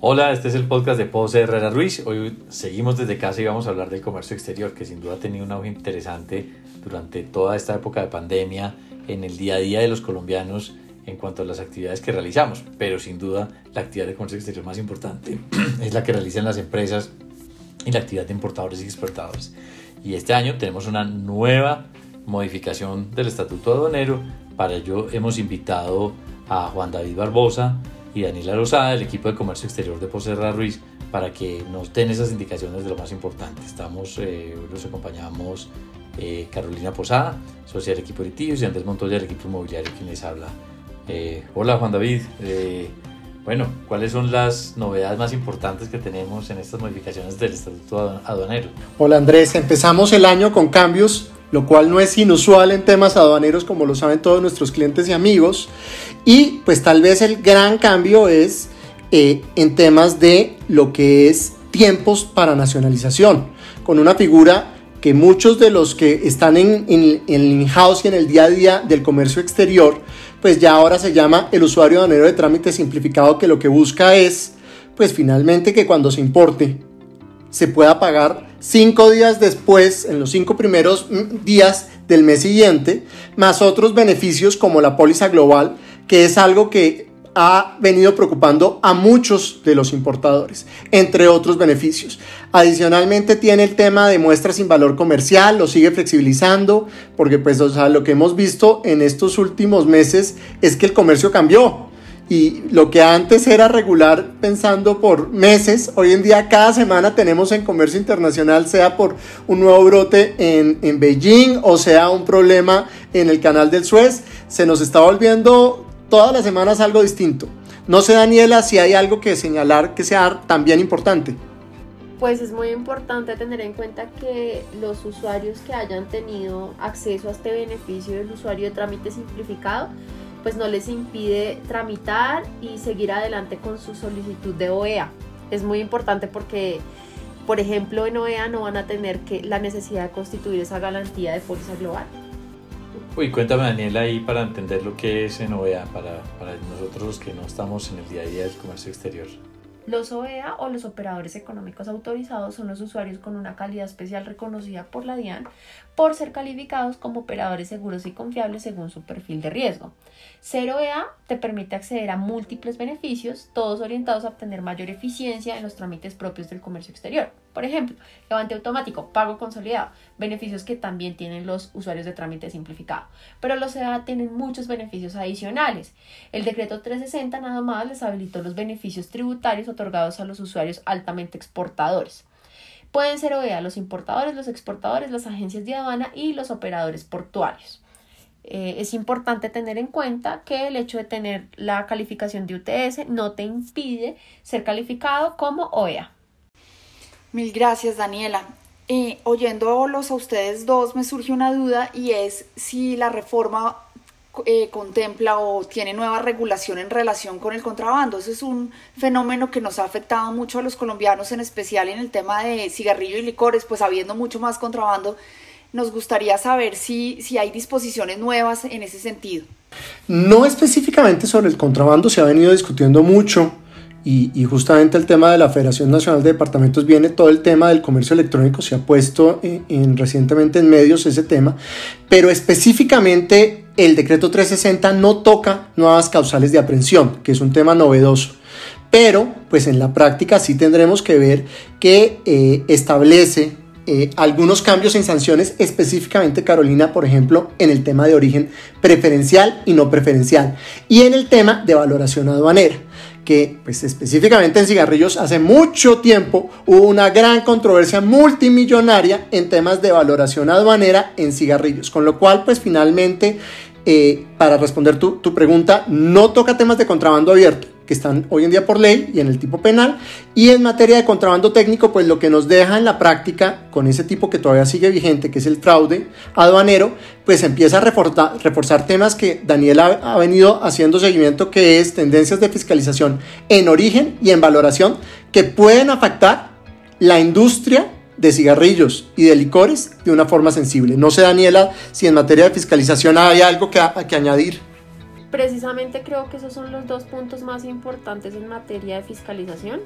Hola, este es el podcast de Pose Herrera Ruiz. Hoy seguimos desde casa y vamos a hablar del comercio exterior, que sin duda ha tenido un auge interesante durante toda esta época de pandemia en el día a día de los colombianos en cuanto a las actividades que realizamos. Pero sin duda la actividad de comercio exterior más importante es la que realizan las empresas y la actividad de importadores y exportadores. Y este año tenemos una nueva modificación del estatuto aduanero. Para ello hemos invitado a Juan David Barbosa, y Daniela Rosada del equipo de comercio exterior de Poserra Ruiz para que nos den esas indicaciones de lo más importante. Estamos, eh, los acompañamos eh, Carolina Posada, socia del equipo de y Andrés Montoya del equipo inmobiliario quien les habla. Eh, hola Juan David, bueno, ¿cuáles son las novedades más importantes que tenemos en estas modificaciones del Estatuto Aduanero? Hola Andrés, empezamos el año con cambios lo cual no es inusual en temas aduaneros como lo saben todos nuestros clientes y amigos. Y pues tal vez el gran cambio es eh, en temas de lo que es tiempos para nacionalización, con una figura que muchos de los que están en, en, en el in-house y en el día a día del comercio exterior, pues ya ahora se llama el usuario aduanero de trámite simplificado, que lo que busca es, pues finalmente que cuando se importe se pueda pagar cinco días después, en los cinco primeros mm, días del mes siguiente, más otros beneficios como la póliza global, que es algo que ha venido preocupando a muchos de los importadores, entre otros beneficios. Adicionalmente tiene el tema de muestras sin valor comercial, lo sigue flexibilizando, porque pues o sea, lo que hemos visto en estos últimos meses es que el comercio cambió y lo que antes era regular pensando por meses, hoy en día cada semana tenemos en comercio internacional, sea por un nuevo brote en, en Beijing o sea un problema en el canal del Suez, se nos está volviendo todas las semanas algo distinto. No sé, Daniela, si hay algo que señalar que sea también importante. Pues es muy importante tener en cuenta que los usuarios que hayan tenido acceso a este beneficio del usuario de trámite simplificado pues no les impide tramitar y seguir adelante con su solicitud de OEA. Es muy importante porque, por ejemplo, en OEA no van a tener que la necesidad de constituir esa garantía de póliza global. Uy, cuéntame Daniela ahí para entender lo que es en OEA, para, para nosotros los que no estamos en el día a día del comercio exterior. Los OEA o los operadores económicos autorizados son los usuarios con una calidad especial reconocida por la DIAN por ser calificados como operadores seguros y confiables según su perfil de riesgo. 0EA te permite acceder a múltiples beneficios, todos orientados a obtener mayor eficiencia en los trámites propios del comercio exterior. Por ejemplo, levante automático, pago consolidado, beneficios que también tienen los usuarios de trámite simplificado. Pero los EA tienen muchos beneficios adicionales. El decreto 360 nada más les habilitó los beneficios tributarios otorgados a los usuarios altamente exportadores. Pueden ser OEA los importadores, los exportadores, las agencias de aduana y los operadores portuarios. Eh, es importante tener en cuenta que el hecho de tener la calificación de UTS no te impide ser calificado como OEA. Mil gracias, Daniela. Eh, oyéndolos a ustedes dos, me surge una duda y es si la reforma eh, contempla o tiene nueva regulación en relación con el contrabando. Ese es un fenómeno que nos ha afectado mucho a los colombianos, en especial en el tema de cigarrillo y licores, pues habiendo mucho más contrabando nos gustaría saber si, si hay disposiciones nuevas en ese sentido. No específicamente sobre el contrabando, se ha venido discutiendo mucho y, justamente el tema de la Federación Nacional de Departamentos viene todo el tema del comercio electrónico, se ha puesto en, recientemente en medios ese tema, pero específicamente el decreto 360 no toca nuevas causales de aprehensión, que es un tema novedoso. Pero, pues en la práctica sí tendremos que ver que eh, establece eh, algunos cambios en sanciones, específicamente Carolina, por ejemplo, en el tema de origen preferencial y no preferencial, y en el tema de valoración aduanera que pues específicamente en cigarrillos hace mucho tiempo hubo una gran controversia multimillonaria en temas de valoración aduanera en cigarrillos, con lo cual pues finalmente eh, para responder tu, tu pregunta no toca temas de contrabando abierto, que están hoy en día por ley y en el tipo penal. Y en materia de contrabando técnico, pues lo que nos deja en la práctica con ese tipo que todavía sigue vigente, que es el fraude aduanero, pues empieza a reforzar, temas que Daniela ha venido haciendo seguimiento, que es tendencias de fiscalización en origen y en valoración que pueden afectar la industria de cigarrillos y de licores de una forma sensible. No sé, Daniela, si en materia de fiscalización hay algo que, que añadir. Precisamente creo que esos son los dos puntos más importantes en materia de fiscalización,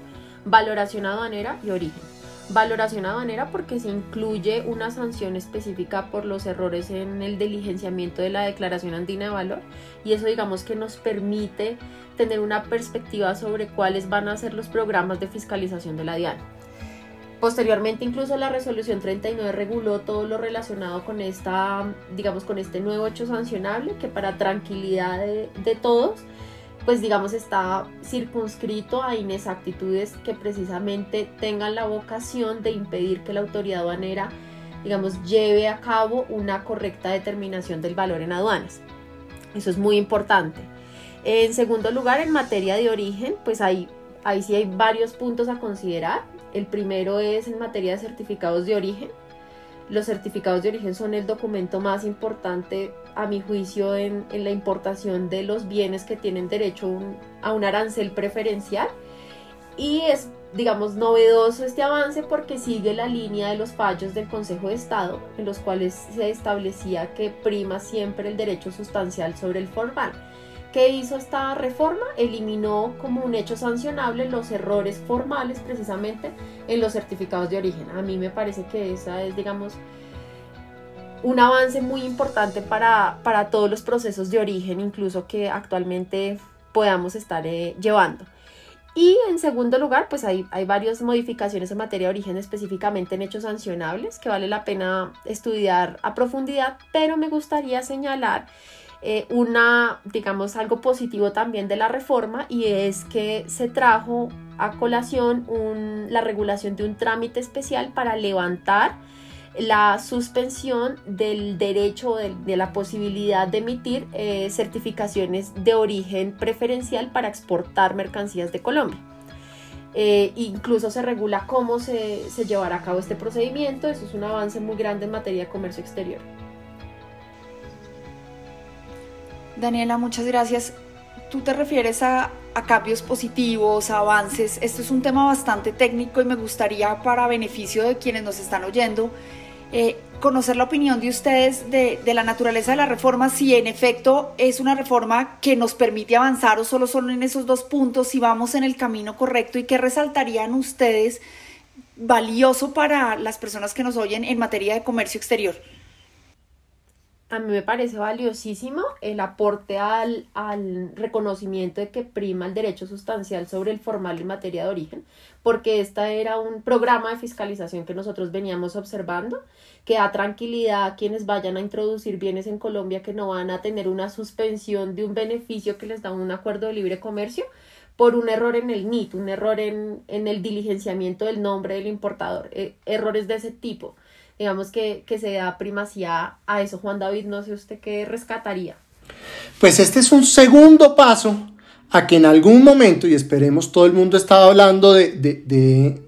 valoración aduanera y origen. Valoración aduanera porque se incluye una sanción específica por los errores en el diligenciamiento de la declaración andina de valor y eso digamos que nos permite tener una perspectiva sobre cuáles van a ser los programas de fiscalización de la DIAN. Posteriormente, incluso la resolución 39 reguló todo lo relacionado con esta, digamos, con este nuevo hecho sancionable que para tranquilidad de, todos, pues digamos está circunscrito a inexactitudes que precisamente tengan la vocación de impedir que la autoridad aduanera, digamos, lleve a cabo una correcta determinación del valor en aduanas. Eso es muy importante. En segundo lugar, en materia de origen, pues ahí, ahí sí hay varios puntos a considerar. El primero es en materia de certificados de origen. Los certificados de origen son el documento más importante, a mi juicio, en, la importación de los bienes que tienen derecho a un arancel preferencial. Y es, digamos, novedoso este avance porque sigue la línea de los fallos del Consejo de Estado, en los cuales se establecía que prima siempre el derecho sustancial sobre el formal ¿Qué hizo esta reforma? Eliminó como un hecho sancionable los errores formales precisamente en los certificados de origen. A mí me parece que esa es, digamos, un avance muy importante para, todos los procesos de origen, incluso que actualmente podamos estar eh, llevando. Y en segundo lugar, pues hay, hay varias modificaciones en materia de origen, específicamente en hechos sancionables, que vale la pena estudiar a profundidad, pero me gustaría señalar eh, una, digamos, algo positivo también de la reforma y es que se trajo a colación la regulación de un trámite especial para levantar la suspensión del derecho de, la posibilidad de emitir eh, certificaciones de origen preferencial para exportar mercancías de Colombia. Eh, incluso se regula cómo se, se llevará a cabo este procedimiento. Eso es un avance muy grande en materia de comercio exterior. Daniela, muchas gracias. Tú te refieres a, cambios positivos, avances. Esto es un tema bastante técnico y me gustaría, para beneficio de quienes nos están oyendo, eh, conocer la opinión de ustedes de, de, la naturaleza de la reforma, si en efecto es una reforma que nos permite avanzar o solo son en esos dos puntos, si vamos en el camino correcto y qué resaltarían ustedes valioso para las personas que nos oyen en materia de comercio exterior a mí me parece valiosísimo el aporte al, reconocimiento de que prima el derecho sustancial sobre el formal en materia de origen, porque este era un programa de fiscalización que nosotros veníamos observando, que da tranquilidad a quienes vayan a introducir bienes en Colombia que no van a tener una suspensión de un beneficio que les da un acuerdo de libre comercio por un error en el NIT, un error en, el diligenciamiento del nombre del importador, eh, errores de ese tipo digamos que, se da primacía a eso. Juan David, no sé usted qué rescataría. Pues este es un segundo paso a que en algún momento, y esperemos todo el mundo está hablando de, de,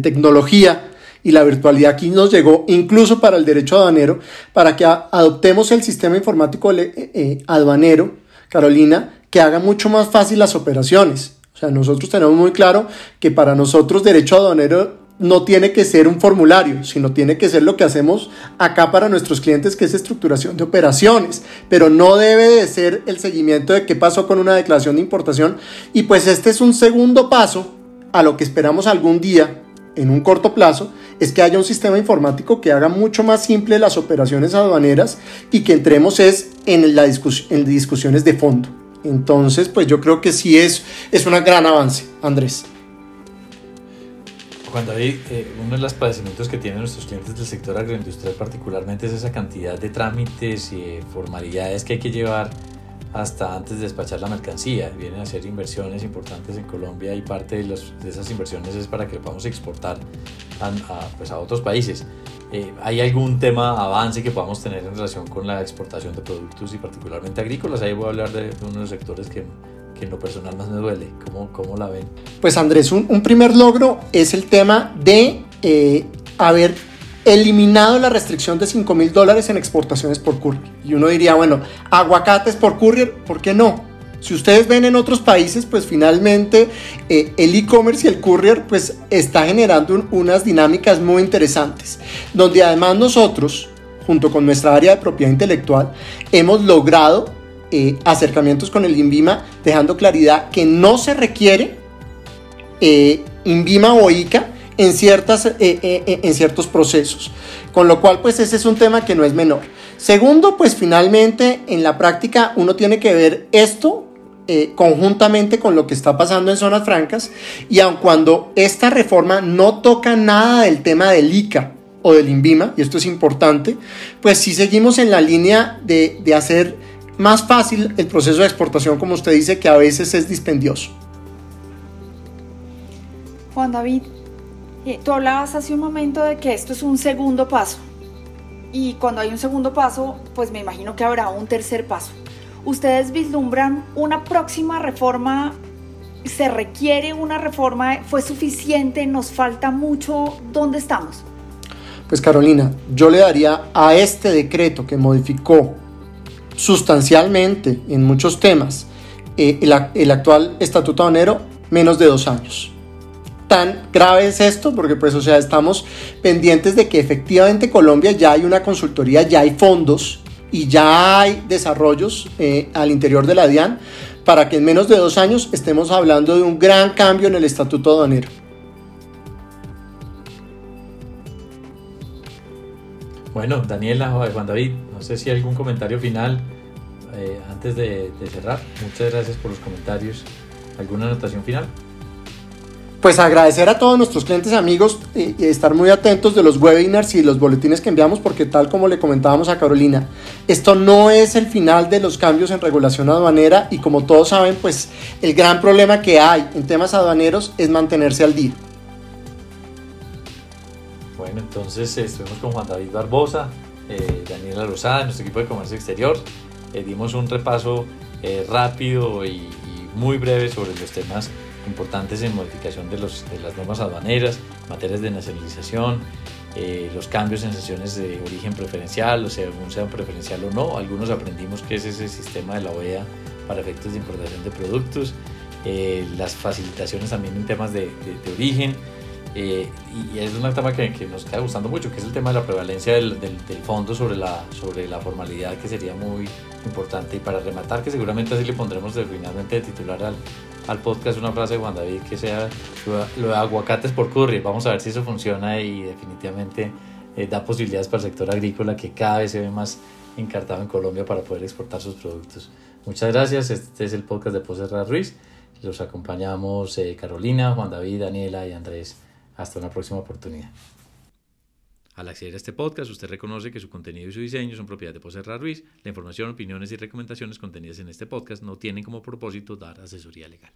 tecnología, y la virtualidad aquí nos llegó incluso para el derecho aduanero, para que adoptemos el sistema informático eh, eh, aduanero, Carolina, que haga mucho más fácil las operaciones. O sea, nosotros tenemos muy claro que para nosotros derecho aduanero no tiene que ser un formulario, sino tiene que ser lo que hacemos acá para nuestros clientes, que es estructuración de operaciones, pero no debe de ser el seguimiento de qué pasó con una declaración de importación. Y pues este es un segundo paso a lo que esperamos algún día, en un corto plazo, es que haya un sistema informático que haga mucho más simple las operaciones aduaneras y que entremos es en, la discusiones de fondo. Entonces, pues yo creo que sí es, es un gran avance, Andrés. Cuando hay eh, uno de los padecimientos que tienen nuestros clientes del sector agroindustrial particularmente es esa cantidad de trámites y formalidades que hay que llevar hasta antes de despachar la mercancía. Vienen a hacer inversiones importantes en Colombia y parte de, los, de esas inversiones es para que lo podamos exportar a, pues a otros países. Eh, ¿Hay algún tema, avance que podamos tener en relación con la exportación de productos y particularmente agrícolas? Ahí voy a hablar de uno de los sectores que que en lo personal más me duele. ¿Cómo, cómo la ven? Pues Andrés, un, primer logro es el tema de eh, haber eliminado la restricción de 5 mil dólares en exportaciones por courier. Y uno diría, bueno, aguacates por courier, ¿por qué no? Si ustedes ven en otros países, pues finalmente eh, el e-commerce y el courier pues está generando unas dinámicas muy interesantes, donde además nosotros, junto con nuestra área de propiedad intelectual, hemos logrado eh, acercamientos con el INVIMA, dejando claridad que no se requiere eh, INVIMA o ICA en, ciertas, eh, eh, en ciertos procesos. Con lo cual, pues ese es un tema que no es menor. Segundo, pues finalmente en la práctica uno tiene que ver esto conjuntamente con lo que está pasando en zonas francas y aun cuando esta reforma no toca nada del tema del ICA o del INVIMA, y esto es importante, pues sí seguimos en la línea de, de hacer más fácil el proceso de exportación, como usted dice, que a veces es dispendioso. Juan David, eh, tú hablabas hace un momento de que esto es un segundo paso. Y cuando hay un segundo paso, pues me imagino que habrá un tercer paso. ¿Ustedes vislumbran una próxima reforma? ¿Se requiere una reforma? ¿Fue suficiente? ¿Nos falta mucho? ¿Dónde estamos? Pues Carolina, yo le daría a este decreto que modificó sustancialmente en muchos temas eh, el, actual estatuto aduanero menos de dos años tan grave es esto, porque pues o sea, estamos pendientes de que efectivamente Colombia ya hay una consultoría, ya hay fondos y ya hay desarrollos eh, al interior de la DIAN para que en menos de dos años estemos hablando de un gran cambio en el estatuto aduanero. Bueno, Daniela, Juan David, no sé si hay algún comentario final eh, antes de, de cerrar. Muchas gracias por los comentarios. ¿Alguna anotación final? pues agradecer a todos nuestros clientes y amigos y, estar muy atentos de los webinars y los boletines que enviamos porque tal como le comentábamos a Carolina, esto no es el final de los cambios en regulación aduanera y como todos saben, pues el gran problema que hay en temas aduaneros es mantenerse al día. Bueno, entonces estuvimos con Juan David Barbosa, eh, Daniela Lozada, nuestro equipo de comercio exterior. Eh, dimos un repaso eh, rápido y, muy breve sobre los temas importantes en modificación de, las normas aduaneras, materias de nacionalización, eh, los cambios en sesiones de origen preferencial, o sea, según sean preferencial o no. Algunos aprendimos que es ese sistema de la OEA para efectos de importación de productos, eh, las facilitaciones también en temas de origen. Eh, y, es un tema que, que, nos queda gustando mucho, que es el tema de la prevalencia del, del, del, fondo sobre la, sobre la formalidad, que sería muy importante. Y para rematar, que seguramente así le pondremos de, finalmente de titular al, al podcast una frase de Juan David que sea lo, de aguacates por curry. Vamos a ver si eso funciona y definitivamente eh, da posibilidades para el sector agrícola que cada vez se ve más encartado en Colombia para poder exportar sus productos. Muchas gracias. Este es el podcast de Poserra Ruiz. Los acompañamos eh, Carolina, Juan David, Daniela y Andrés. Hasta una próxima oportunidad. Al acceder a este podcast, usted reconoce que su contenido y su diseño son propiedad de Poserra Ruiz. La información, opiniones y recomendaciones contenidas en este podcast no tienen como propósito dar asesoría legal.